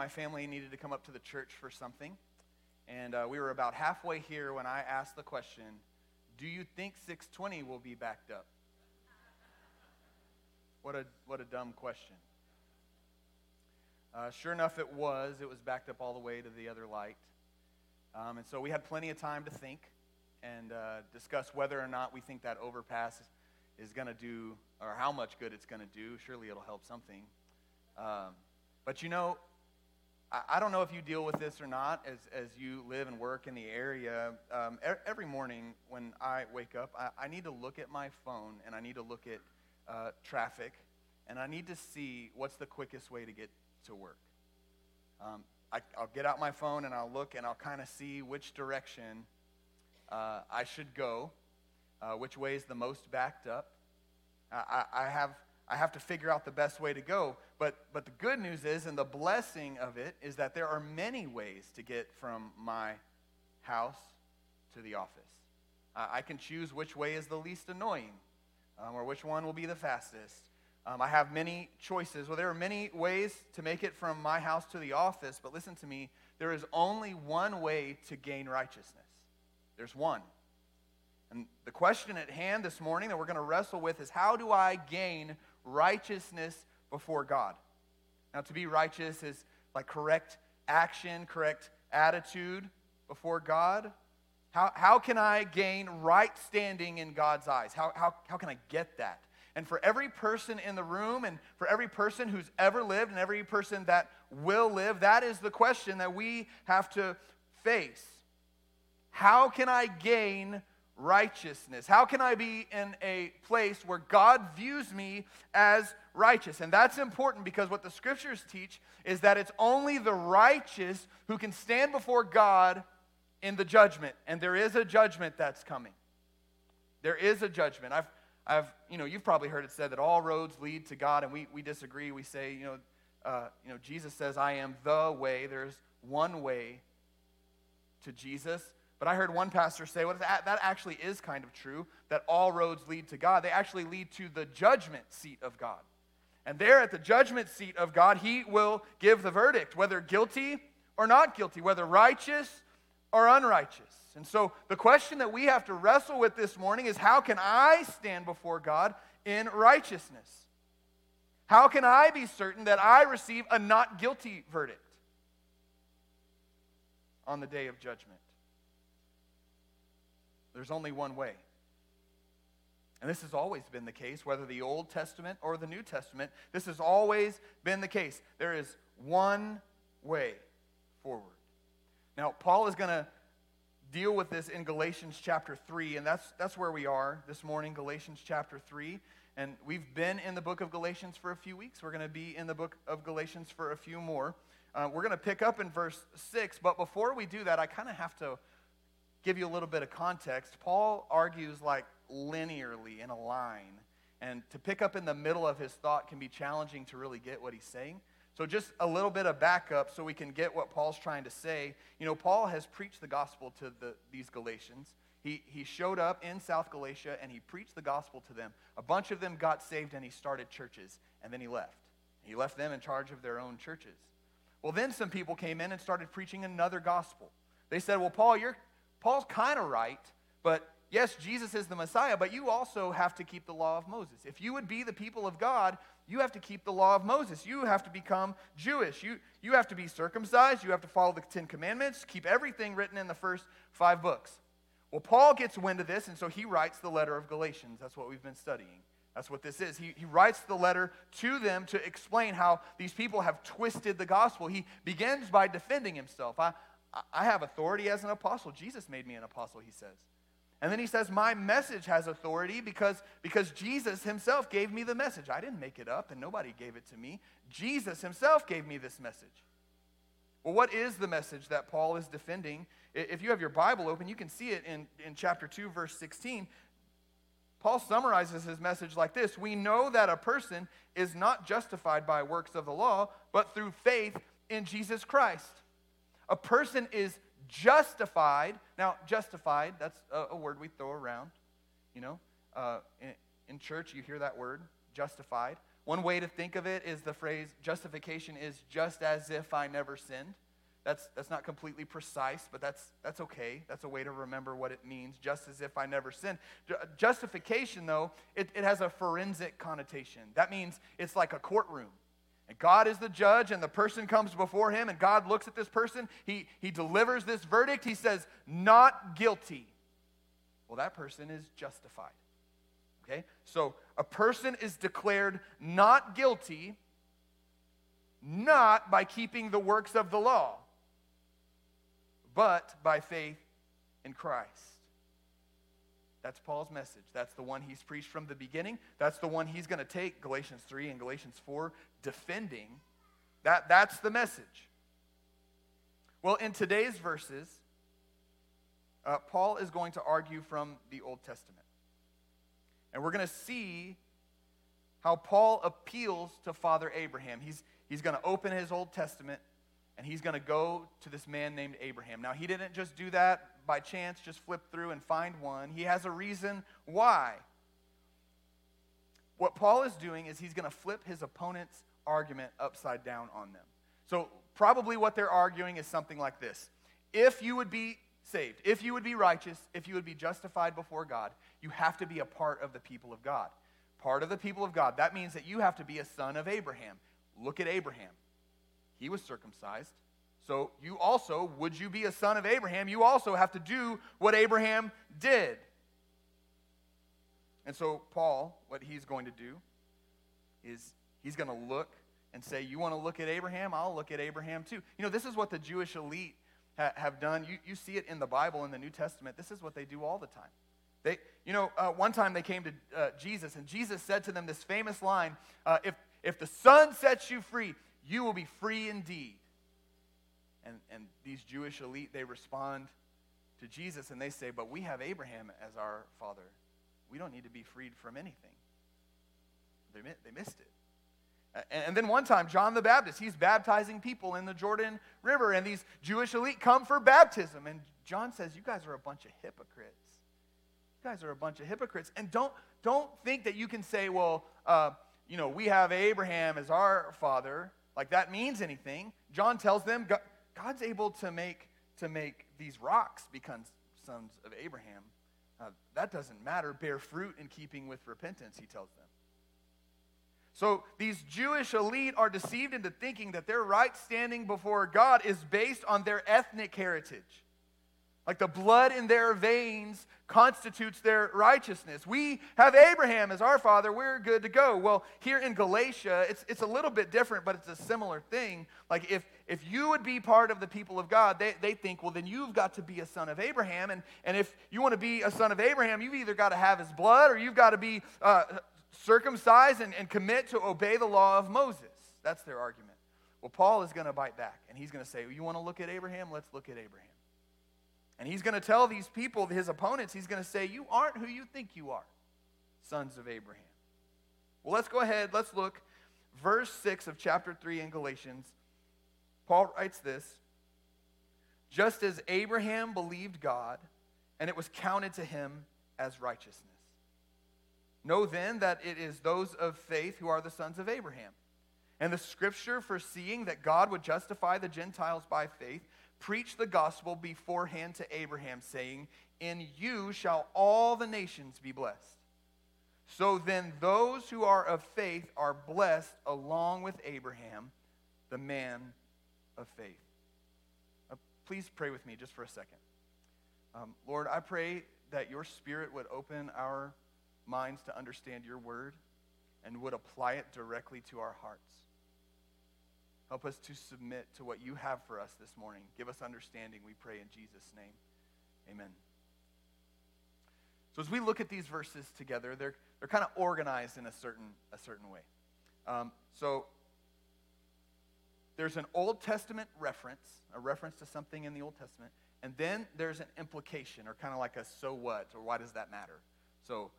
my family needed to come up to the church for something. And uh, we were about halfway here when I asked the question Do you think 620 will be backed up? What a, what a dumb question. Uh, sure enough, it was. It was backed up all the way to the other light. Um, and so we had plenty of time to think and uh, discuss whether or not we think that overpass is, going to do, or how much good it's going to do. Surely it'll help something. Um, but you know, I, don't know if you deal with this or not as, as you live and work in the area. Um, every morning when I wake up, I, I, need to look at my phone and I need to look at uh, traffic and I need to see what's the quickest way to get to work. Um, I, will get out my phone and I'll look and I'll kind of see which direction uh, I should go, uh, which way is the most backed up. I, I, have, I have to figure out the best way to go. But, but the good news is, and the blessing of it, is that there are many ways to get from my house to the office. I can choose which way is the least annoying um, or which one will be the fastest. Um, I have many choices. Well, there are many ways to make it from my house to the office, but listen to me. There is only one way to gain righteousness. There's one. And the question at hand this morning that we're going to wrestle with is how do I gain righteousness before God? Now, to be righteous is like correct action, correct attitude before God. How, how can I gain right standing in God's eyes? How, how, how can I get that? And for every person in the room and for every person who's ever lived and every person that will live, that is the question that we have to face. How can I gain righteousness? How can I be in a place where God views me as righteous? And that's important because what the scriptures teach is that it's only the righteous who can stand before God in the judgment. And there is a judgment that's coming. There is a judgment. I've, I've, you know, you've probably heard it said that all roads lead to God, and we, we disagree. We say, you know, uh, you know, Jesus says, I am the way. There's one way to Jesus. But I heard one pastor say, well, that, actually is kind of true, that all roads lead to God. They actually lead to the judgment seat of God. And there at the judgment seat of God, He will give the verdict, whether guilty or not guilty, whether righteous or unrighteous. And so the question that we have to wrestle with this morning is how can I stand before God in righteousness? How can I be certain that I receive a not guilty verdict on the day of judgment? There's only one way. And this has always been the case, whether the Old Testament or the New Testament. This has always been the case. There is one way forward. Now, Paul is going to deal with this in Galatians chapter 3, and that's, that's where we are this morning, Galatians chapter 3. And we've been in the book of Galatians for a few weeks. We're going to be in the book of Galatians for a few more. Uh, we're going to pick up in verse 6, but before we do that, I kind of have to give you a little bit of context, Paul argues like linearly in a line. And to pick up in the middle of his thought can be challenging to really get what he's saying. So, just a little bit of backup so we can get what Paul's trying to say. You know, Paul has preached the gospel to the, these Galatians. He, he showed up in South Galatia and he preached the gospel to them. A bunch of them got saved and he started churches, and then he left. He left them in charge of their own churches. Well, then some people came in and started preaching another gospel. They said, Well, Paul, you're, Paul's kind of right, but yes, Jesus is the Messiah, but you also have to keep the law of Moses. If you would be the people of God, you have to keep the law of Moses. You have to become Jewish. You, you have to be circumcised. You have to follow the Ten Commandments, keep everything written in the first five books. Well, Paul gets wind of this, and so he writes the letter of Galatians. That's what we've been studying. That's what this is. He, he writes the letter to them to explain how these people have twisted the gospel. He begins by defending himself. I, I have authority as an apostle. Jesus made me an apostle, he says. And then he says, My message has authority because, because Jesus himself gave me the message. I didn't make it up, and nobody gave it to me. Jesus himself gave me this message. Well, what is the message that Paul is defending? If you have your Bible open, you can see it in, in chapter 2, verse 16. Paul summarizes his message like this We know that a person is not justified by works of the law, but through faith in Jesus Christ. A person is justified. Now, justified, that's a, a word we throw around. You know, uh, in, in, church, you hear that word, justified. One way to think of it is the phrase justification is just as if I never sinned. That's, that's not completely precise, but that's, that's okay. That's a way to remember what it means, just as if I never sinned. Justification, though, it, it has a forensic connotation. That means it's like a courtroom. And God is the judge, and the person comes before him, and God looks at this person. He, he delivers this verdict. He says, Not guilty. Well, that person is justified. Okay? So a person is declared not guilty not by keeping the works of the law, but by faith in Christ. That's Paul's message. That's the one he's preached from the beginning. That's the one he's going to take, Galatians 3 and Galatians 4, defending. That, that's the message. Well, in today's verses, uh, Paul is going to argue from the Old Testament. And we're going to see how Paul appeals to Father Abraham. He's, he's going to open his Old Testament and he's going to go to this man named Abraham. Now, he didn't just do that by chance, just flip through and find one. He has a reason why. What Paul is doing is he's going to flip his opponent's argument upside down on them. So, probably what they're arguing is something like this If you would be saved, if you would be righteous, if you would be justified before God, you have to be a part of the people of God. Part of the people of God. That means that you have to be a son of Abraham. Look at Abraham. He was circumcised. So you also, would you be a son of Abraham, you also have to do what Abraham did. And so, Paul, what he's going to do is he's going to look and say, You want to look at Abraham? I'll look at Abraham too. You know, this is what the Jewish elite ha- have done. You, you see it in the Bible, in the New Testament. This is what they do all the time. They, you know, uh, one time they came to uh, Jesus, and Jesus said to them this famous line uh, if, if the Son sets you free, you will be free indeed. And, and these Jewish elite, they respond to Jesus and they say, But we have Abraham as our father. We don't need to be freed from anything. They, they missed it. And then one time, John the Baptist, he's baptizing people in the Jordan River, and these Jewish elite come for baptism. And John says, You guys are a bunch of hypocrites. You guys are a bunch of hypocrites. And don't, don't think that you can say, Well, uh, you know, we have Abraham as our father, like that means anything. John tells them, God's able to make, to make these rocks become sons of Abraham. Uh, that doesn't matter. Bear fruit in keeping with repentance, he tells them. So these Jewish elite are deceived into thinking that their right standing before God is based on their ethnic heritage. Like the blood in their veins constitutes their righteousness. We have Abraham as our father. We're good to go. Well, here in Galatia, it's, it's a little bit different, but it's a similar thing. Like if, if you would be part of the people of God, they, they think, well, then you've got to be a son of Abraham. And, and if you want to be a son of Abraham, you've either got to have his blood or you've got to be uh, circumcised and, and commit to obey the law of Moses. That's their argument. Well, Paul is going to bite back, and he's going to say, well, you want to look at Abraham? Let's look at Abraham. And he's going to tell these people, his opponents, he's going to say, You aren't who you think you are, sons of Abraham. Well, let's go ahead. Let's look. Verse 6 of chapter 3 in Galatians. Paul writes this Just as Abraham believed God, and it was counted to him as righteousness. Know then that it is those of faith who are the sons of Abraham. And the scripture, foreseeing that God would justify the Gentiles by faith, preached the gospel beforehand to Abraham, saying, In you shall all the nations be blessed. So then, those who are of faith are blessed along with Abraham, the man of faith. Uh, please pray with me just for a second. Um, Lord, I pray that your spirit would open our minds to understand your word and would apply it directly to our hearts. Help us to submit to what you have for us this morning. Give us understanding, we pray in Jesus' name. Amen. So as we look at these verses together, they're, they're kind of organized in a certain, a certain way. Um, so there's an Old Testament reference, a reference to something in the Old Testament, and then there's an implication, or kind of like a so what, or why does that matter? So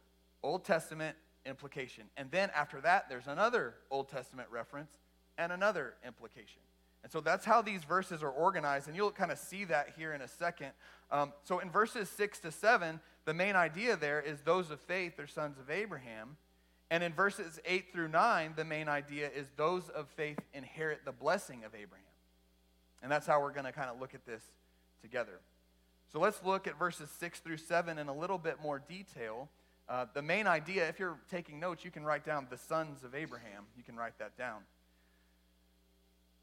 Old Testament implication. And then after that, there's another Old Testament reference, and another implication. And so that's how these verses are organized, and you'll kind of see that here in a second. Um, so in verses 6 to 7, the main idea there is those of faith are sons of Abraham. And in verses 8 through 9, the main idea is those of faith inherit the blessing of Abraham. And that's how we're going to kind of look at this together. So let's look at verses 6 through 7 in a little bit more detail. Uh, the main idea, if you're taking notes, you can write down the sons of Abraham. You can write that down.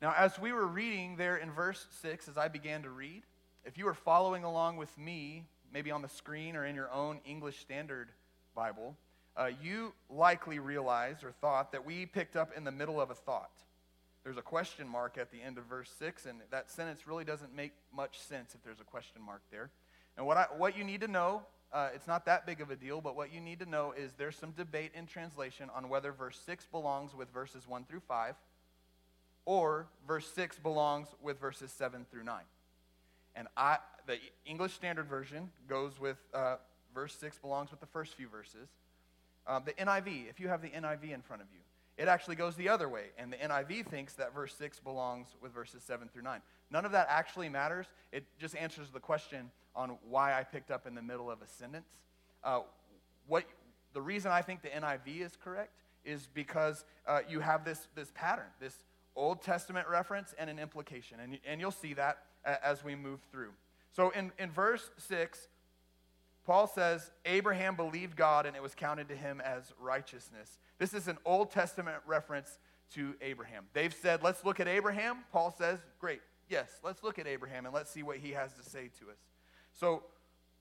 Now, as we were reading there in verse 6, as I began to read, if you were following along with me, maybe on the screen or in your own English Standard Bible, uh, you likely realized or thought that we picked up in the middle of a thought. There's a question mark at the end of verse 6, and that sentence really doesn't make much sense if there's a question mark there. And what, I, what you need to know, uh, it's not that big of a deal, but what you need to know is there's some debate in translation on whether verse 6 belongs with verses 1 through 5 or verse 6 belongs with verses 7 through 9. And I, the English Standard Version goes with uh, verse 6 belongs with the first few verses. Um, the NIV, if you have the NIV in front of you, it actually goes the other way. And the NIV thinks that verse 6 belongs with verses 7 through 9. None of that actually matters. It just answers the question on why I picked up in the middle of a sentence. Uh, what, the reason I think the NIV is correct is because uh, you have this, this pattern, this Old Testament reference and an implication. And, and you'll see that as we move through. So in, in verse 6, Paul says, Abraham believed God and it was counted to him as righteousness. This is an Old Testament reference to Abraham. They've said, let's look at Abraham. Paul says, great, yes, let's look at Abraham and let's see what he has to say to us. So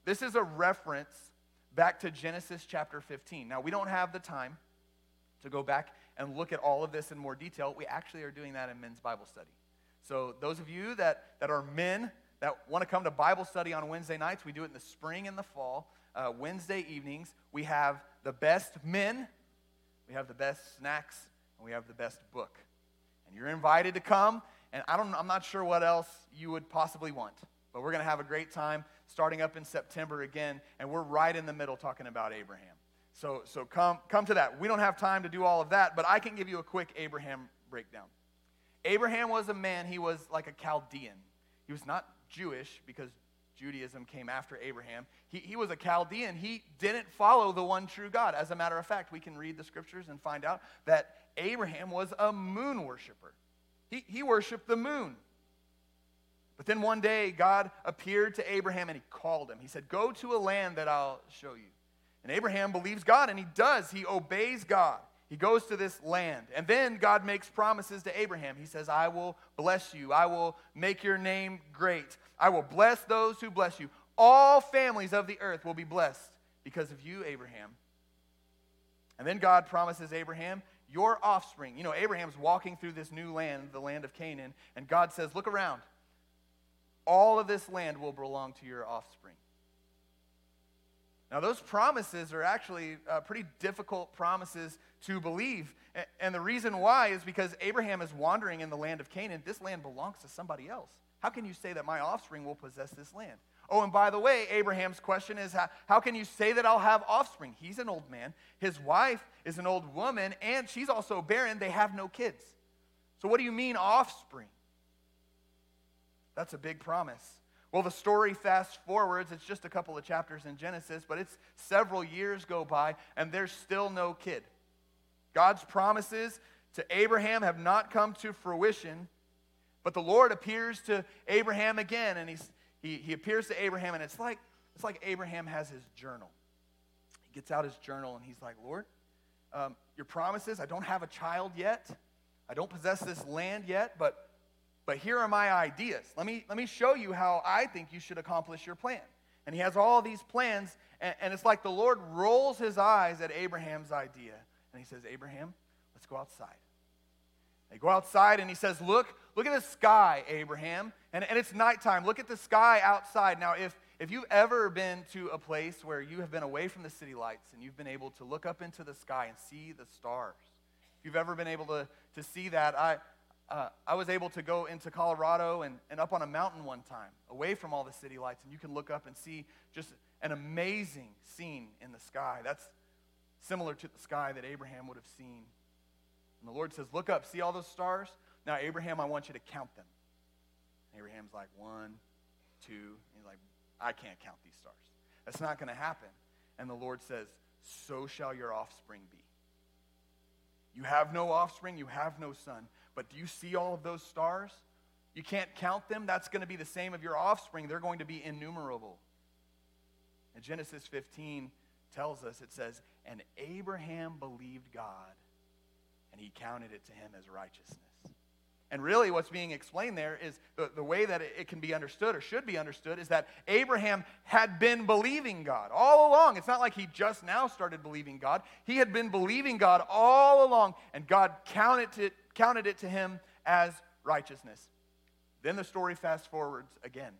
this is a reference back to Genesis chapter 15. Now, we don't have the time to go back and look at all of this in more detail. We actually are doing that in men's Bible study. So, those of you that, that are men, that want to come to Bible study on Wednesday nights, we do it in the spring and the fall. Uh, Wednesday evenings, we have the best men, we have the best snacks, and we have the best book. And you're invited to come, and I don't, I'm not sure what else you would possibly want, but we're going to have a great time starting up in September again, and we're right in the middle talking about Abraham. So, so come, come to that. We don't have time to do all of that, but I can give you a quick Abraham breakdown. Abraham was a man, he was like a Chaldean. He was not Jewish because Judaism came after Abraham. He, he was a Chaldean. He didn't follow the one true God. As a matter of fact, we can read the scriptures and find out that Abraham was a moon worshiper. He, he worshiped the moon. But then one day, God appeared to Abraham and he called him. He said, Go to a land that I'll show you. And Abraham believes God, and he does. He obeys God. He goes to this land. And then God makes promises to Abraham. He says, I will bless you. I will make your name great. I will bless those who bless you. All families of the earth will be blessed because of you, Abraham. And then God promises Abraham, your offspring. You know, Abraham's walking through this new land, the land of Canaan, and God says, Look around. All of this land will belong to your offspring. Now, those promises are actually uh, pretty difficult promises to believe. And the reason why is because Abraham is wandering in the land of Canaan. This land belongs to somebody else. How can you say that my offspring will possess this land? Oh, and by the way, Abraham's question is how, how can you say that I'll have offspring? He's an old man. His wife is an old woman, and she's also barren. They have no kids. So, what do you mean, offspring? That's a big promise. Well, the story fast forwards, it's just a couple of chapters in Genesis, but it's several years go by, and there's still no kid. God's promises to Abraham have not come to fruition, but the Lord appears to Abraham again, and he's, he, he appears to Abraham, and it's like, it's like Abraham has his journal. He gets out his journal, and he's like, Lord, um, your promises, I don't have a child yet. I don't possess this land yet, but but here are my ideas. Let me, let me show you how I think you should accomplish your plan. And he has all these plans, and, and it's like the Lord rolls his eyes at Abraham's idea. And he says, Abraham, let's go outside. They go outside, and he says, Look, look at the sky, Abraham. And, and it's nighttime. Look at the sky outside. Now, if, if you've ever been to a place where you have been away from the city lights and you've been able to look up into the sky and see the stars, if you've ever been able to, to see that, I, uh, I was able to go into Colorado and, and up on a mountain one time, away from all the city lights, and you can look up and see just an amazing scene in the sky. That's similar to the sky that Abraham would have seen. And the Lord says, Look up, see all those stars? Now, Abraham, I want you to count them. Abraham's like, One, two. He's like, I can't count these stars. That's not going to happen. And the Lord says, So shall your offspring be. You have no offspring, you have no son. But do you see all of those stars? You can't count them. That's going to be the same of your offspring. They're going to be innumerable. And Genesis 15 tells us it says, And Abraham believed God, and he counted it to him as righteousness. And really, what's being explained there is the, the way that it can be understood or should be understood is that Abraham had been believing God all along. It's not like he just now started believing God. He had been believing God all along, and God counted it, counted it to him as righteousness. Then the story fast forwards again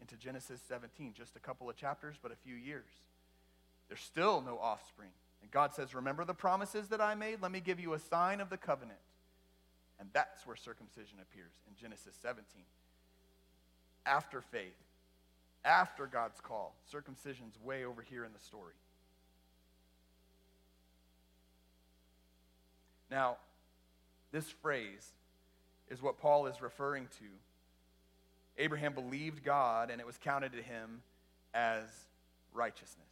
into Genesis 17, just a couple of chapters, but a few years. There's still no offspring. And God says, Remember the promises that I made? Let me give you a sign of the covenant. And that's where circumcision appears in Genesis 17. After faith, after God's call, circumcision's way over here in the story. Now, this phrase is what Paul is referring to. Abraham believed God, and it was counted to him as righteousness.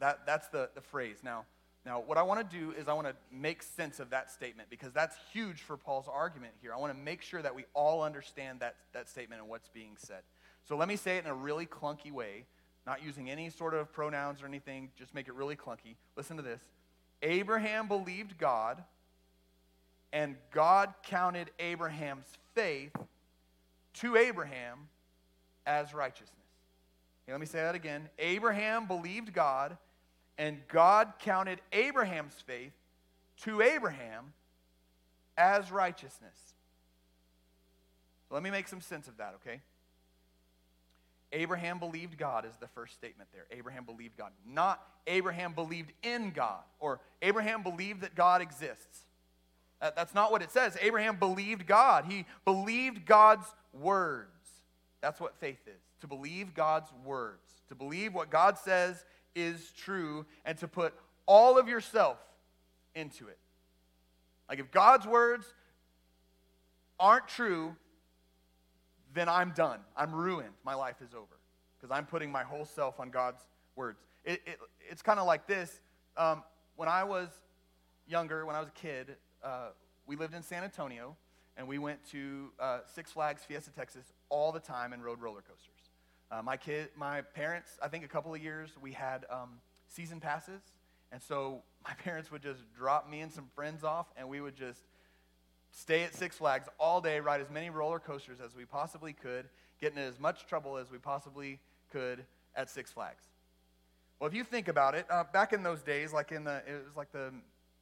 That, that's the, the phrase. Now, now, what I want to do is I want to make sense of that statement because that's huge for Paul's argument here. I want to make sure that we all understand that, that statement and what's being said. So let me say it in a really clunky way, not using any sort of pronouns or anything, just make it really clunky. Listen to this Abraham believed God, and God counted Abraham's faith to Abraham as righteousness. Okay, let me say that again. Abraham believed God and God counted Abraham's faith to Abraham as righteousness. Let me make some sense of that, okay? Abraham believed God is the first statement there. Abraham believed God. Not Abraham believed in God or Abraham believed that God exists. That's not what it says. Abraham believed God. He believed God's words. That's what faith is to believe God's words, to believe what God says is true and to put all of yourself into it. Like if God's words aren't true, then I'm done. I'm ruined. My life is over because I'm putting my whole self on God's words. It, it, it's kind of like this. Um, when I was younger, when I was a kid, uh, we lived in San Antonio and we went to uh, Six Flags Fiesta Texas all the time and rode roller coasters. Uh, my kid, my parents, I think a couple of years we had um, season passes, and so my parents would just drop me and some friends off, and we would just stay at Six Flags all day, ride as many roller coasters as we possibly could, get in as much trouble as we possibly could at Six Flags. Well, if you think about it, uh, back in those days, like in the, it was like the,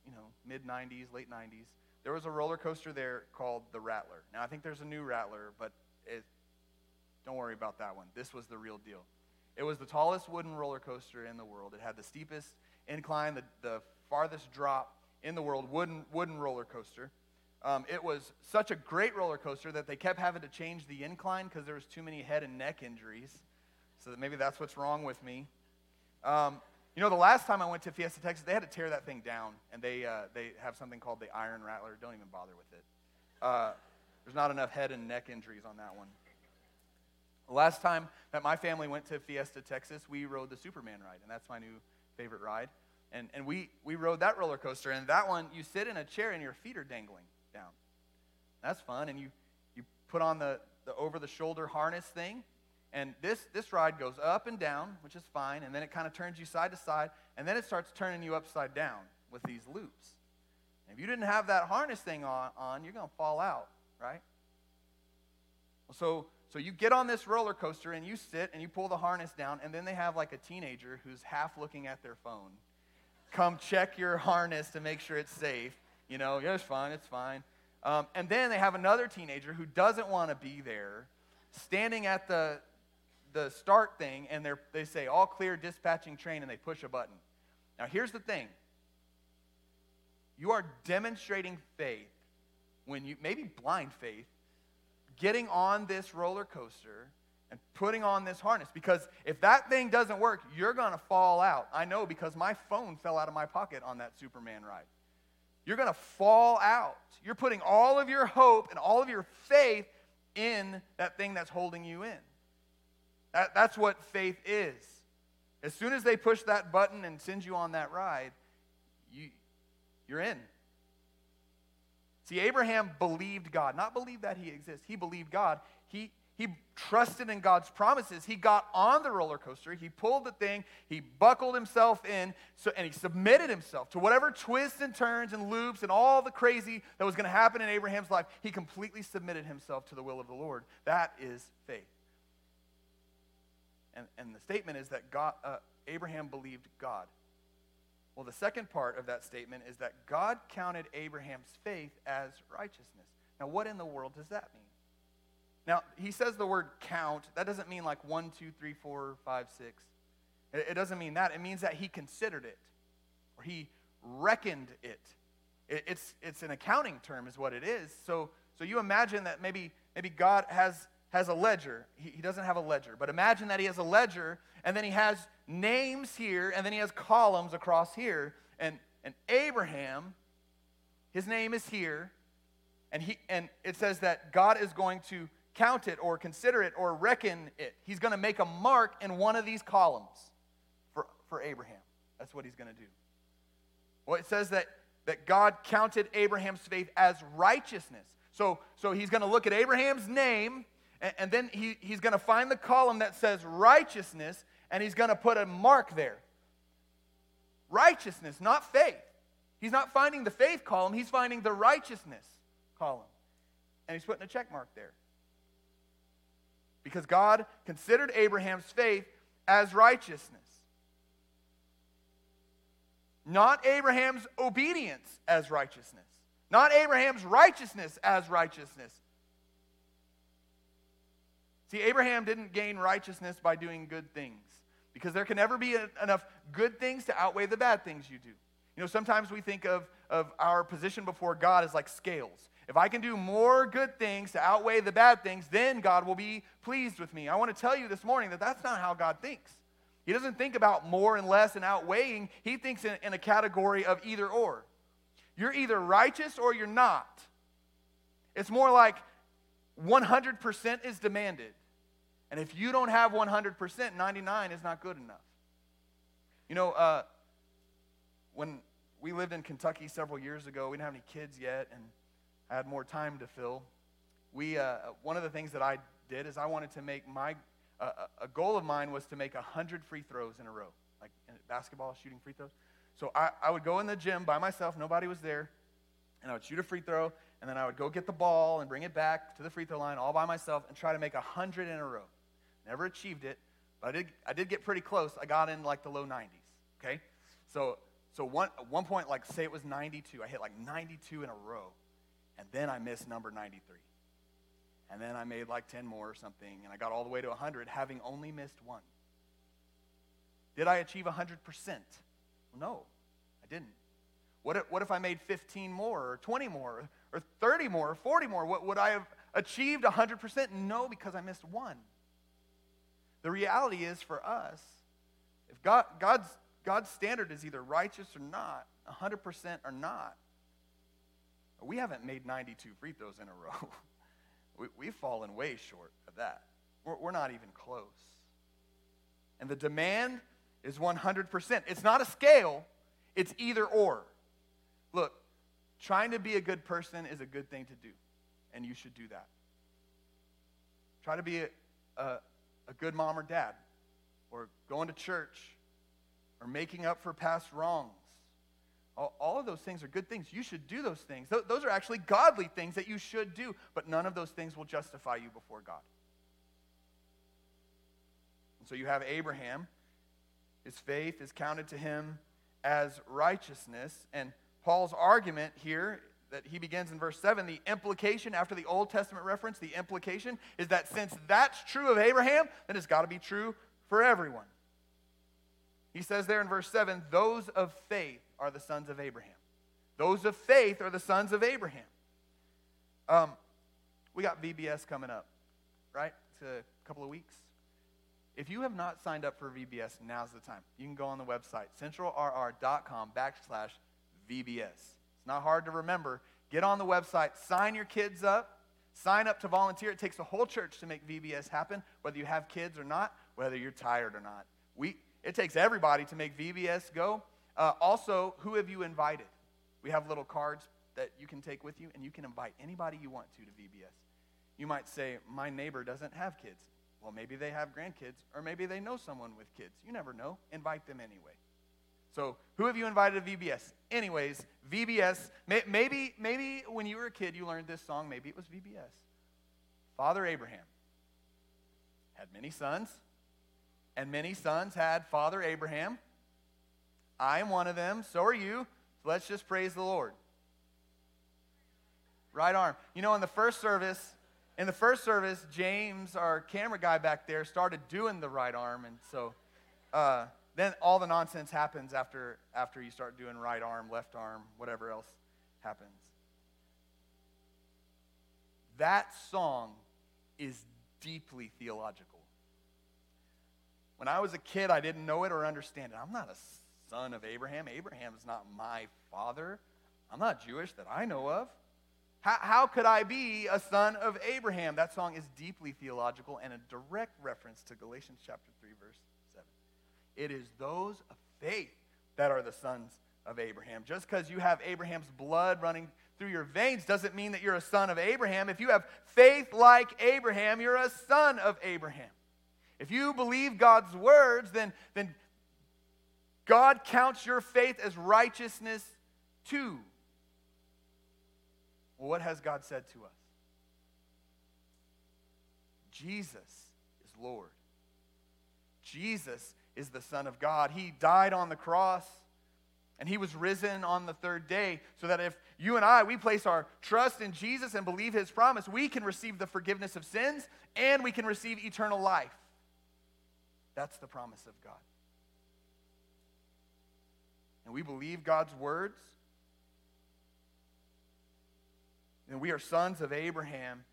you know, mid 90s, late 90s, there was a roller coaster there called the Rattler. Now, I think there's a new Rattler, but it, don't worry about that one. This was the real deal. It was the tallest wooden roller coaster in the world. It had the steepest incline, the, the farthest drop in the world, wooden, wooden roller coaster. Um, it was such a great roller coaster that they kept having to change the incline because there was too many head and neck injuries. So that maybe that's what's wrong with me. Um, you know, the last time I went to Fiesta, Texas, they had to tear that thing down, and they, uh, they have something called the Iron Rattler. Don't even bother with it. Uh, there's not enough head and neck injuries on that one. The last time that my family went to Fiesta, Texas, we rode the Superman ride, and that's my new favorite ride. And, and we, we rode that roller coaster, and that one, you sit in a chair and your feet are dangling down. That's fun, and you, you put on the, the over the shoulder harness thing, and this, this ride goes up and down, which is fine, and then it kind of turns you side to side, and then it starts turning you upside down with these loops. And if you didn't have that harness thing on, on you're going to fall out, right? So so you get on this roller coaster and you sit and you pull the harness down, and then they have like a teenager who's half looking at their phone. Come check your harness to make sure it's safe. You know, yeah, it's fine, it's fine. Um, and then they have another teenager who doesn't want to be there, standing at the, the start thing, and they say, all clear, dispatching train, and they push a button. Now, here's the thing you are demonstrating faith when you, maybe blind faith, getting on this roller coaster and putting on this harness because if that thing doesn't work, you're going to fall out. I know because my phone fell out of my pocket on that Superman ride. You're going to fall out. You're putting all of your hope and all of your faith in that thing that's holding you in. That, that's what faith is. As soon as they push that button and send you on that ride, you, you're in. See, Abraham believed God, not believed that he exists. He believed God. He, he trusted in God's promises. He got on the roller coaster. He pulled the thing. He buckled himself in, so, and he submitted himself to whatever twists and turns and loops and all the crazy that was going to happen in Abraham's life. He completely submitted himself to the will of the Lord. That is faith. And, and the statement is that God, uh, Abraham believed God. Well, the second part of that statement is that God counted Abraham's faith as righteousness. Now, what in the world does that mean? Now, he says the word count. That doesn't mean like one, two, three, four, five, six. It, it doesn't mean that. It means that he considered it or he reckoned it. it. it's, it's an accounting term, is what it is. So, so you imagine that maybe, maybe God has, has a ledger. He, doesn't have a ledger, but imagine that he has a ledger and then he has names here, and then he has columns across here. And, and Abraham, his name is here, and, he, and it says that God is going to count it or consider it or reckon it. He's going to make a mark in one of these columns for, for Abraham. That's what he's going to do. Well, it says that, that God counted Abraham's faith as righteousness. So, so he's going to look at Abraham's name, and, and then he, he's going to find the column that says righteousness, and he's going to put a mark there. Righteousness, not faith. He's not finding the faith column, he's finding the righteousness column. And he's putting a check mark there. Because God considered Abraham's faith as righteousness. Not Abraham's obedience as righteousness. Not Abraham's righteousness as righteousness. See, Abraham didn't gain righteousness by doing good things because there can never be enough good things to outweigh the bad things you do. You know, sometimes we think of, of our position before God as like scales. If I can do more good things to outweigh the bad things, then God will be pleased with me. I want to tell you this morning that that's not how God thinks. He doesn't think about more and less and outweighing, He thinks in, in a category of either or. You're either righteous or you're not. It's more like 100% is demanded. And if you don't have 100%, 99 is not good enough. You know, uh, when we lived in Kentucky several years ago, we didn't have any kids yet, and I had more time to fill. We, uh, one of the things that I did is I wanted to make my, uh, a goal of mine was to make 100 free throws in a row, like basketball, shooting free throws. So I, I would go in the gym by myself, nobody was there, and I would shoot a free throw, and then I would go get the ball and bring it back to the free throw line all by myself and try to make 100 in a row. Never achieved it, but I did, I did get pretty close. I got in like the low 90s, okay? So, so one, at one point, like say it was 92, I hit like 92 in a row, and then I missed number 93. And then I made like 10 more or something, and I got all the way to 100, having only missed one. Did I achieve 100%? No, I didn't. What if, what if I made 15 more, or 20 more, or 30 more, or 40 more? What, would I have achieved 100%? No, because I missed one. The reality is for us, if God, God's, God's standard is either righteous or not, 100% or not, we haven't made 92 free throws in a row. we, we've fallen way short of that. We're, we're not even close. And the demand is 100%. It's not a scale, it's either or. Look, trying to be a good person is a good thing to do, and you should do that. Try to be a, a, a good mom or dad, or going to church, or making up for past wrongs. All, of those things are good things. You should do those things. Those are actually godly things that you should do, but none of those things will justify you before God. And so you have Abraham. His faith is counted to him as righteousness. And Paul's argument here that he begins in verse 7, the implication after the Old Testament reference, the implication is that since that's true of Abraham, then it's got to be true for everyone. He says there in verse 7, those of faith are the sons of Abraham. Those of faith are the sons of Abraham. Um, we got VBS coming up, right? It's a couple of weeks. If you have not signed up for VBS, now's the time. You can go on the website, centralrr.com backslash VBS. It's not hard to remember. Get on the website, sign your kids up, sign up to volunteer. It takes a whole church to make VBS happen, whether you have kids or not, whether you're tired or not. We, it takes everybody to make VBS go. Uh, also, who have you invited? We have little cards that you can take with you, and you can invite anybody you want to to VBS. You might say, My neighbor doesn't have kids. Well, maybe they have grandkids, or maybe they know someone with kids. You never know. Invite them anyway. So, who have you invited to VBS? Anyways, VBS, maybe, maybe when you were a kid you learned this song, maybe it was VBS. Father Abraham had many sons, and many sons had Father Abraham. I am one of them, so are you. So let's just praise the Lord. Right arm. You know, in the first service, in the first service, James, our camera guy back there, started doing the right arm, and so uh, then all the nonsense happens after after you start doing right arm, left arm, whatever else happens. That song is deeply theological. When I was a kid, I didn't know it or understand it. I'm not a son of Abraham. Abraham is not my father. I'm not Jewish that I know of. How, how could I be a son of Abraham? That song is deeply theological and a direct reference to Galatians chapter 3, verse 7. It is those of faith that are the sons of Abraham. Just because you have Abraham's blood running through your veins doesn't mean that you're a son of Abraham. If you have faith like Abraham, you're a son of Abraham. If you believe God's words, then, then God counts your faith as righteousness too. Well, what has God said to us? Jesus is Lord. Jesus is the Son of God. He died on the cross and he was risen on the third day so that if you and I we place our trust in Jesus and believe his promise, we can receive the forgiveness of sins and we can receive eternal life. That's the promise of God. And we believe God's words and we are sons of Abraham,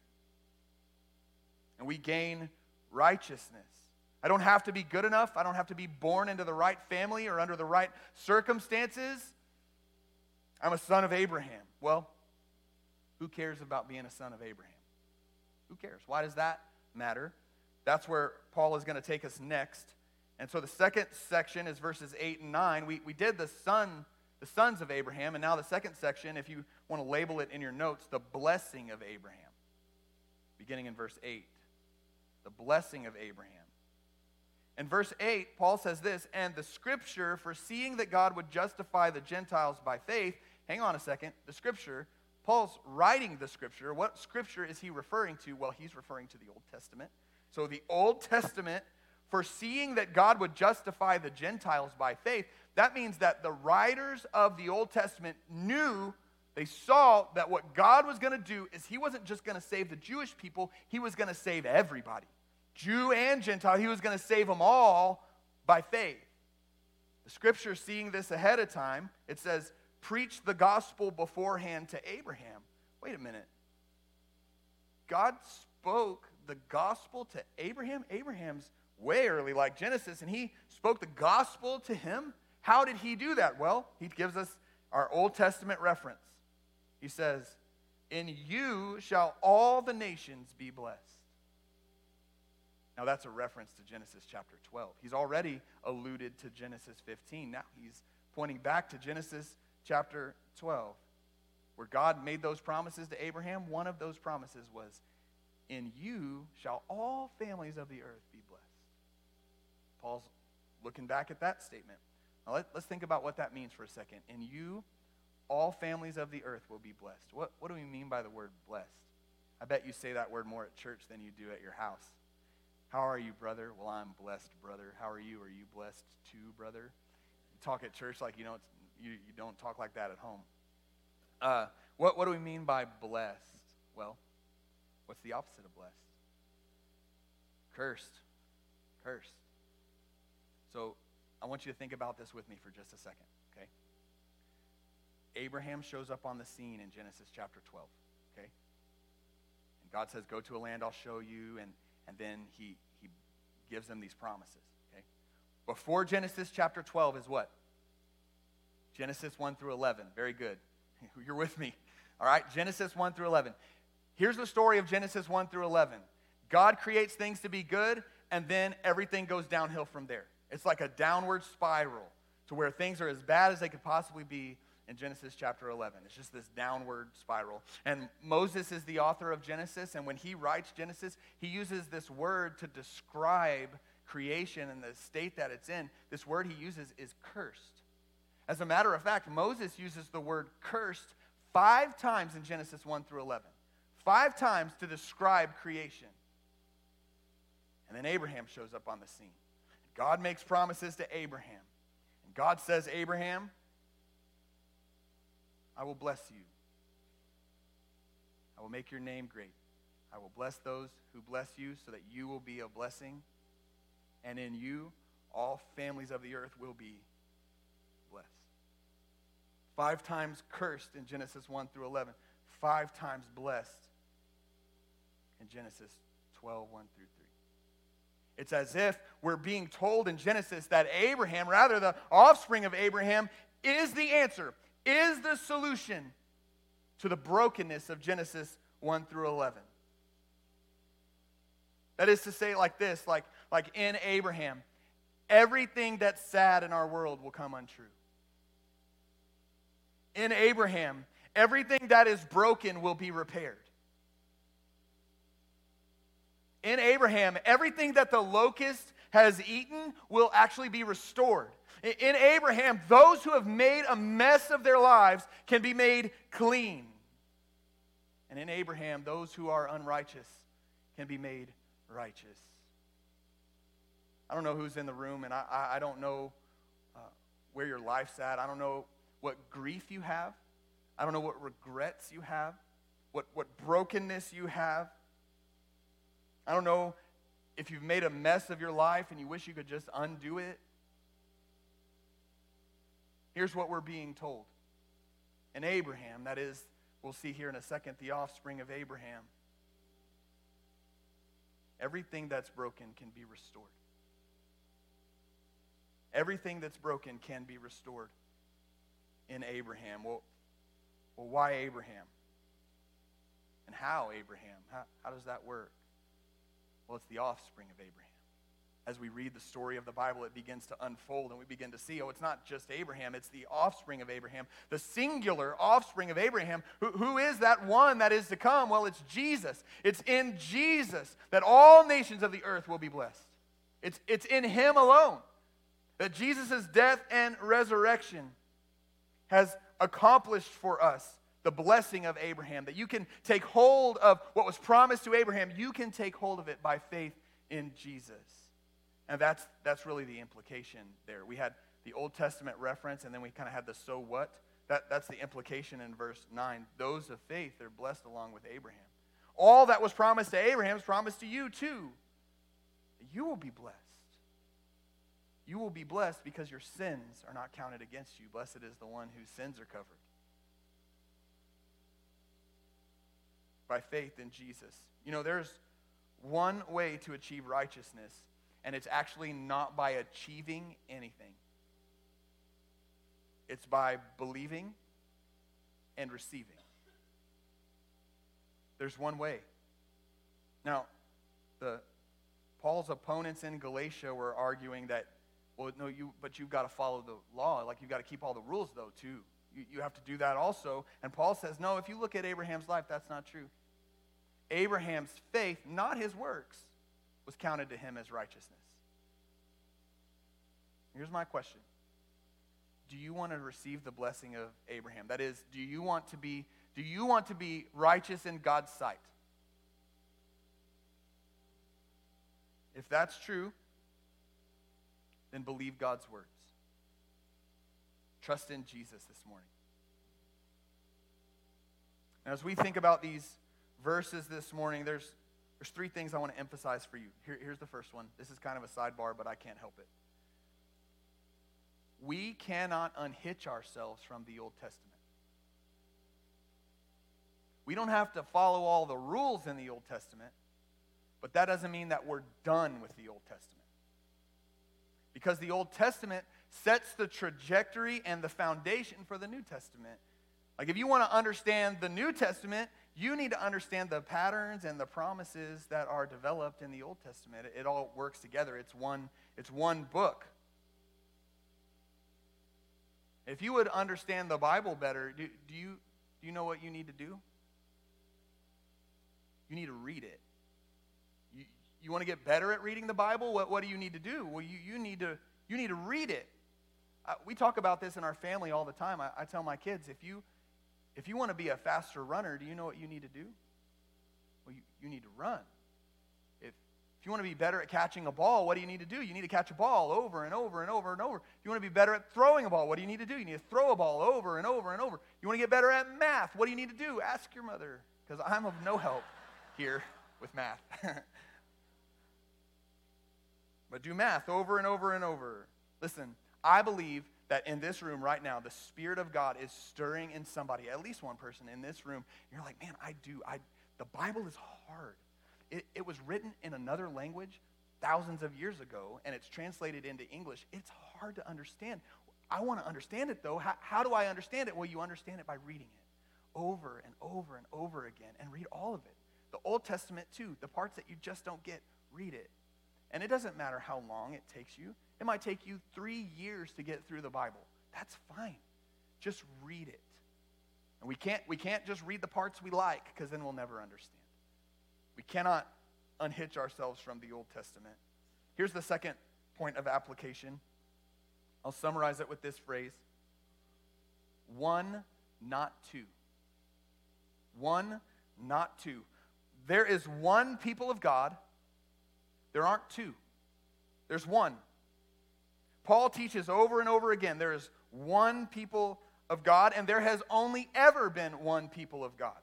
and we gain righteousness. I don't have to be good enough. I don't have to be born into the right family or under the right circumstances. I'm a son of Abraham. Well, who cares about being a son of Abraham? Who cares? Why does that matter? That's where Paul is going to take us next. And so the second section is verses 8 and 9. We, we did the son the sons of Abraham. And now the second section, if you want to label it in your notes, the blessing of Abraham, beginning in verse 8. The blessing of Abraham. In verse 8, Paul says this, and the scripture, foreseeing that God would justify the Gentiles by faith, hang on a second, the scripture, Paul's writing the scripture. What scripture is he referring to? Well, he's referring to the Old Testament. So the Old Testament, foreseeing that God would justify the Gentiles by faith, that means that the writers of the Old Testament knew, they saw that what God was going to do is He wasn't just going to save the Jewish people, He was going to save everybody. Jew and Gentile, He was going to save them all by faith. The scripture, seeing this ahead of time, it says, preach the gospel beforehand to Abraham. Wait a minute. God spoke the gospel to Abraham. Abraham's way early, like Genesis, and he spoke the gospel to him. How did he do that? Well, he gives us our Old Testament reference. He says, In you shall all the nations be blessed. Now, that's a reference to Genesis chapter 12. He's already alluded to Genesis 15. Now he's pointing back to Genesis chapter 12, where God made those promises to Abraham. One of those promises was, In you shall all families of the earth be blessed. Paul's looking back at that statement. Now let, us think about what that means for a second. In you, all families of the earth will be blessed. What, what do we mean by the word blessed? I bet you say that word more at church than you do at your house. How are you, brother? Well, I'm blessed, brother. How are you? Are you blessed too, brother? You talk at church like you don't, you, you don't talk like that at home. Uh, what, what do we mean by blessed? Well, what's the opposite of blessed? Cursed. Cursed. So I want you to think about this with me for just a second, okay? Abraham shows up on the scene in Genesis chapter 12, okay? And God says, Go to a land I'll show you, and, and then he, he gives them these promises, okay? Before Genesis chapter 12 is what? Genesis 1 through 11. Very good. You're with me. All right, Genesis 1 through 11. Here's the story of Genesis 1 through 11 God creates things to be good, and then everything goes downhill from there. It's like a downward spiral to where things are as bad as they could possibly be in Genesis chapter 11. It's just this downward spiral. And Moses is the author of Genesis, and when he writes Genesis, he uses this word to describe creation and the state that it's in. This word he uses is cursed. As a matter of fact, Moses uses the word cursed five times in Genesis 1 through 11. Five times to describe creation. And then Abraham shows up on the scene. God makes promises to Abraham. And God says, Abraham, I will bless you. I will make your name great. I will bless those who bless you so that you will be a blessing. And in you, all families of the earth will be blessed. Five times cursed in Genesis 1 through 11, five times blessed in Genesis 12, 1 through 3. It's as if we're being told in Genesis that Abraham, rather the offspring of Abraham, is the answer is the solution to the brokenness of Genesis 1 through 11. That is to say, like this, like, like in Abraham, everything that's sad in our world will come untrue. In Abraham, everything that is broken will be repaired. In Abraham, everything that the locust has eaten will actually be restored. In Abraham, those who have made a mess of their lives can be made clean. And in Abraham, those who are unrighteous can be made righteous. I don't know who's in the room, and I, I don't know uh, where your life's at. I don't know what grief you have. I don't know what regrets you have, what, what brokenness you have. I don't know if you've made a mess of your life and you wish you could just undo it. Here's what we're being told. And Abraham, that is, we'll see here in a second, the offspring of Abraham, everything that's broken can be restored. Everything that's broken can be restored in Abraham. Well, well why Abraham? And how Abraham? How, how does that work? Well, it's the offspring of Abraham as we read the story of the Bible, it begins to unfold and we begin to see oh, it's not just Abraham, it's the offspring of Abraham, the singular offspring of Abraham. Who, who is that one that is to come? Well, it's Jesus. It's in Jesus that all nations of the earth will be blessed. It's, it's in Him alone that Jesus' death and resurrection has accomplished for us the blessing of Abraham, that you can take hold of what was promised to Abraham. You can take hold of it by faith in Jesus. And that's, that's really the implication there. We had the Old Testament reference, and then we kind of had the so what. That, that's the implication in verse 9. Those of faith are blessed along with Abraham. All that was promised to Abraham is promised to you too. You will be blessed. You will be blessed because your sins are not counted against you. Blessed is the one whose sins are covered. By faith in Jesus. You know, there's one way to achieve righteousness and it's actually not by achieving anything, it's by believing and receiving. There's one way. Now, the Paul's opponents in Galatia were arguing that, well, no, you, but you've got to follow the law. Like, you've got to keep all the rules, though, too. You, you have to do that also. And Paul says, no, if you look at Abraham's life, that's not true. Abraham's faith, not his works, was counted to him as righteousness. Here's my question Do you want to receive the blessing of Abraham? That is, do you want to be, do you want to be righteous in God's sight? If that's true, then believe God's words. Trust in Jesus this morning. And as we think about these verses this morning, there's there's three things I want to emphasize for you. Here, here's the first one. This is kind of a sidebar, but I can't help it. We cannot unhitch ourselves from the Old Testament. We don't have to follow all the rules in the Old Testament, but that doesn't mean that we're done with the Old Testament. Because the Old Testament sets the trajectory and the foundation for the New Testament. Like, if you want to understand the New Testament, you need to understand the patterns and the promises that are developed in the Old Testament. It, all works together. It's one, it's one book. If you would understand the Bible better, do, do, you, do you know what you need to do? You need to read it. You, you want to get better at reading the Bible? What, what do you need to do? Well, you, you, need, to, you need to read it. We talk about this in our family all the time. I, I tell my kids if you, if you want to be a faster runner, do you know what you need to do? Well, you, you need to run. If if you want to be better at catching a ball, what do you need to do? You need to catch a ball over and over and over and over. If you want to be better at throwing a ball, what do you need to do? You need to throw a ball over and over and over. You want to get better at math, what do you need to do? Ask your mother, because I'm of no help here with math. but do math over and over and over. Listen, I believe that in this room right now, the Spirit of God is stirring in somebody, at least one person in this room. You're like, man, I do. I, the Bible is hard. It, it was written in another language thousands of years ago, and it's translated into English. It's hard to understand. I want to understand it, though. How, how do I understand it? Well, you understand it by reading it over and over and over again, and read all of it. The Old Testament, too, the parts that you just don't get, read it. And it doesn't matter how long it takes you. It might take you three years to get through the Bible. That's fine. Just read it. And we can't, we can't just read the parts we like because then we'll never understand. We cannot unhitch ourselves from the Old Testament. Here's the second point of application. I'll summarize it with this phrase one, not two. One, not two. There is one people of God, there aren't two. There's one. Paul teaches over and over again there is one people of God, and there has only ever been one people of God.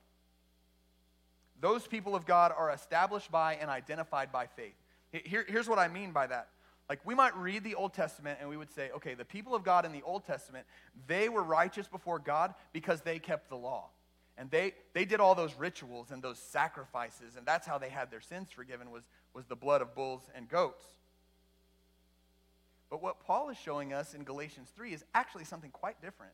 Those people of God are established by and identified by faith. Here, here's what I mean by that. Like, we might read the Old Testament and we would say, okay, the people of God in the Old Testament, they were righteous before God because they kept the law. And they, they did all those rituals and those sacrifices, and that's how they had their sins forgiven was, was the blood of bulls and goats. But what Paul is showing us in Galatians 3 is actually something quite different.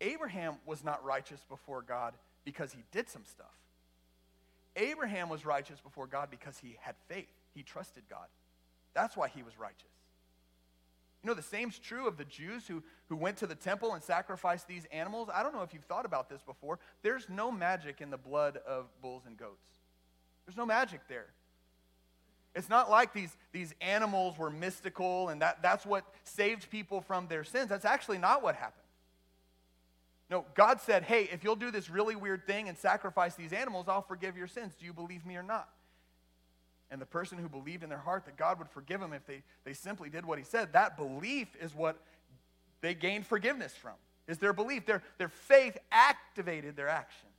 Abraham was not righteous before God because he did some stuff. Abraham was righteous before God because he had faith. He trusted God. That's why he was righteous. You know, the same's true of the Jews who, who went to the temple and sacrificed these animals. I don't know if you've thought about this before. There's no magic in the blood of bulls and goats, there's no magic there. It's not like these, these animals were mystical and that, that's what saved people from their sins. That's actually not what happened. No, God said, hey, if you'll do this really weird thing and sacrifice these animals, I'll forgive your sins. Do you believe me or not? And the person who believed in their heart that God would forgive them if they, they simply did what he said, that belief is what they gained forgiveness from, is their belief. Their, their faith activated their actions.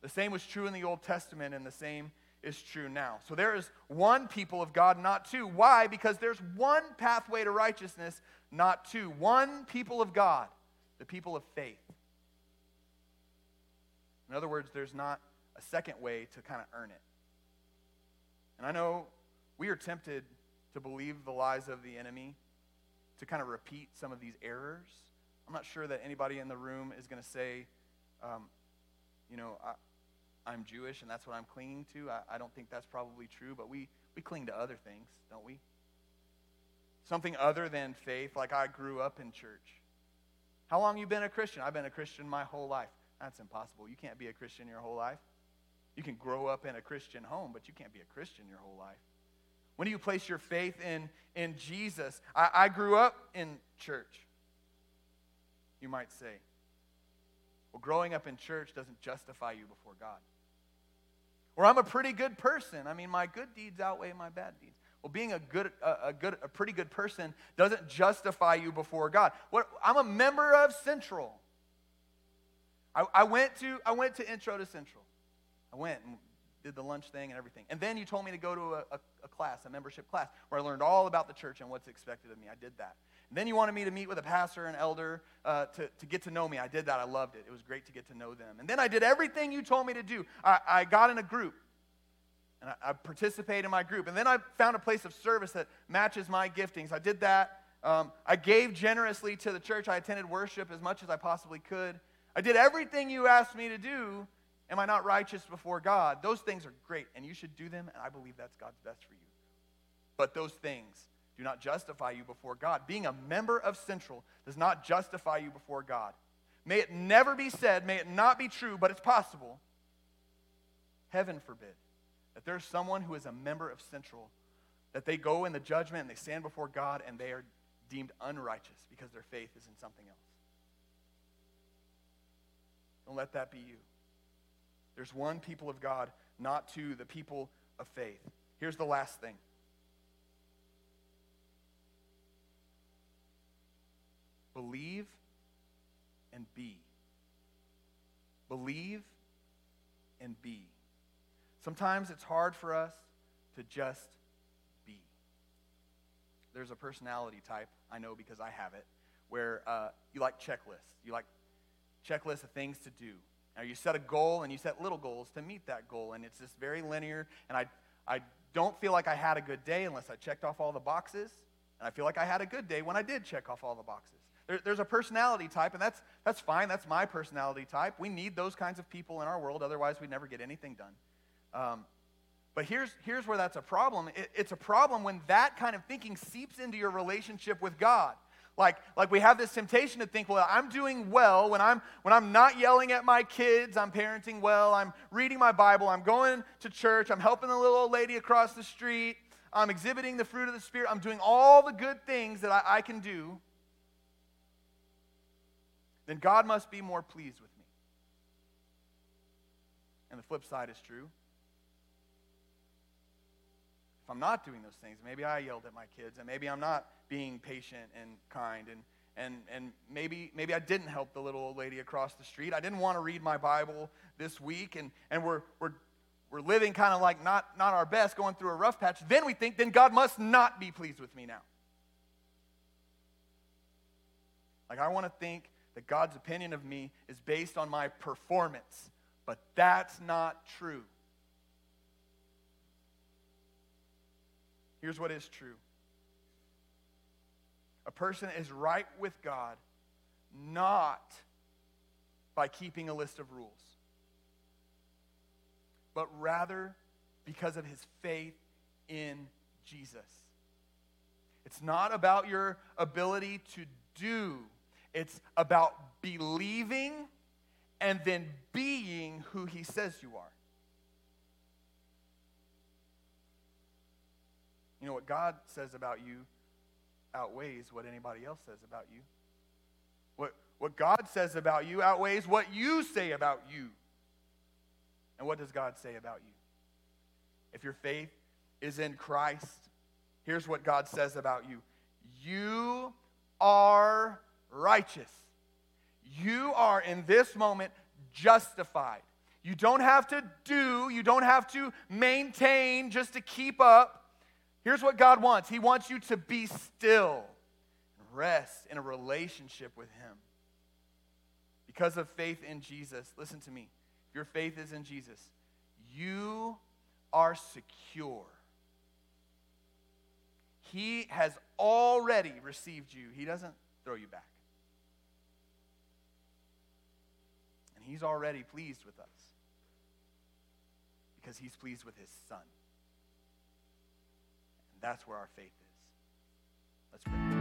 The same was true in the Old Testament, and the same is true now. So there is one people of God, not two. Why? Because there's one pathway to righteousness, not two. One people of God the people of faith. In other words, there's not a second way to kind of earn it. And I know we are tempted to believe the lies of the enemy, to kind of repeat some of these errors. I'm not sure that anybody in the room is going to say, um, you know, I, am Jewish and that's what I'm clinging to. I, I don't think that's probably true, but we, we cling to other things, don't we? Something other than faith, like I grew up in church. How long you been a Christian? I've been a Christian my whole life. That's impossible. You can't be a Christian your whole life. You can grow up in a Christian home, but you can't be a Christian your whole life. When do you place your faith in, in Jesus? I, I grew up in church, you might say. Well, growing up in church doesn't justify you before God. Or I'm a pretty good person. I mean, my good deeds outweigh my bad deeds. Well, being a good, a, a, good, a pretty good person doesn't justify you before God. What, I'm a member of Central. I, I, went to, I went to Intro to Central. I went and did the lunch thing and everything. And then you told me to go to a, a, a class, a membership class, where I learned all about the church and what's expected of me. I did that. Then you wanted me to meet with a pastor and elder uh, to, to get to know me. I did that. I loved it. It was great to get to know them. And then I did everything you told me to do. I, I got in a group and I, I participate in my group. And then I found a place of service that matches my giftings. I did that. Um, I gave generously to the church. I attended worship as much as I possibly could. I did everything you asked me to do. Am I not righteous before God? Those things are great, and you should do them, and I believe that's God's best for you. But those things do not justify you before God. Being a member of Central does not justify you before God. May it never be said, may it not be true, but it's possible. Heaven forbid that there's someone who is a member of Central, that they go in the judgment and they stand before God and they are deemed unrighteous because their faith is in something else. Don't let that be you. There's one people of God, not two, the people of faith. Here's the last thing. Believe and be. Believe and be. Sometimes it's hard for us to just be. There's a personality type, I know because I have it, where uh, you like checklists. You like checklists of things to do. Now, you set a goal and you set little goals to meet that goal, and it's just very linear. And I, I don't feel like I had a good day unless I checked off all the boxes. And I feel like I had a good day when I did check off all the boxes. There, there's a personality type, and that's, that's fine. That's my personality type. We need those kinds of people in our world, otherwise, we'd never get anything done. Um, but here's, here's where that's a problem. It, it's a problem when that kind of thinking seeps into your relationship with God. Like, like we have this temptation to think, well, I'm doing well when I'm, when I'm not yelling at my kids, I'm parenting well, I'm reading my Bible, I'm going to church, I'm helping the little old lady across the street, I'm exhibiting the fruit of the Spirit, I'm doing all the good things that I, I can do. Then God must be more pleased with me. And the flip side is true. If I'm not doing those things, maybe I yelled at my kids, and maybe I'm not being patient and kind, and, and, and maybe, maybe I didn't help the little old lady across the street. I didn't want to read my Bible this week, and, and we're, we're, we're living kind of like not, not our best, going through a rough patch. Then we think, then God must not be pleased with me now. Like, I want to think that God's opinion of me is based on my performance, but that's not true. Here's what is true a person is right with God not by keeping a list of rules, but rather because of his faith in Jesus. It's not about your ability to do, it's about believing and then being who he says you are. You know what God says about you outweighs what anybody else says about you. What, what God says about you outweighs what you say about you. And what does God say about you? If your faith is in Christ, here's what God says about you You are righteous. You are in this moment justified. You don't have to do, you don't have to maintain just to keep up. Here's what God wants He wants you to be still and rest in a relationship with Him. Because of faith in Jesus, listen to me. If your faith is in Jesus, you are secure. He has already received you, He doesn't throw you back. He's already pleased with us because He's pleased with His Son. And that's where our faith is. Let's pray.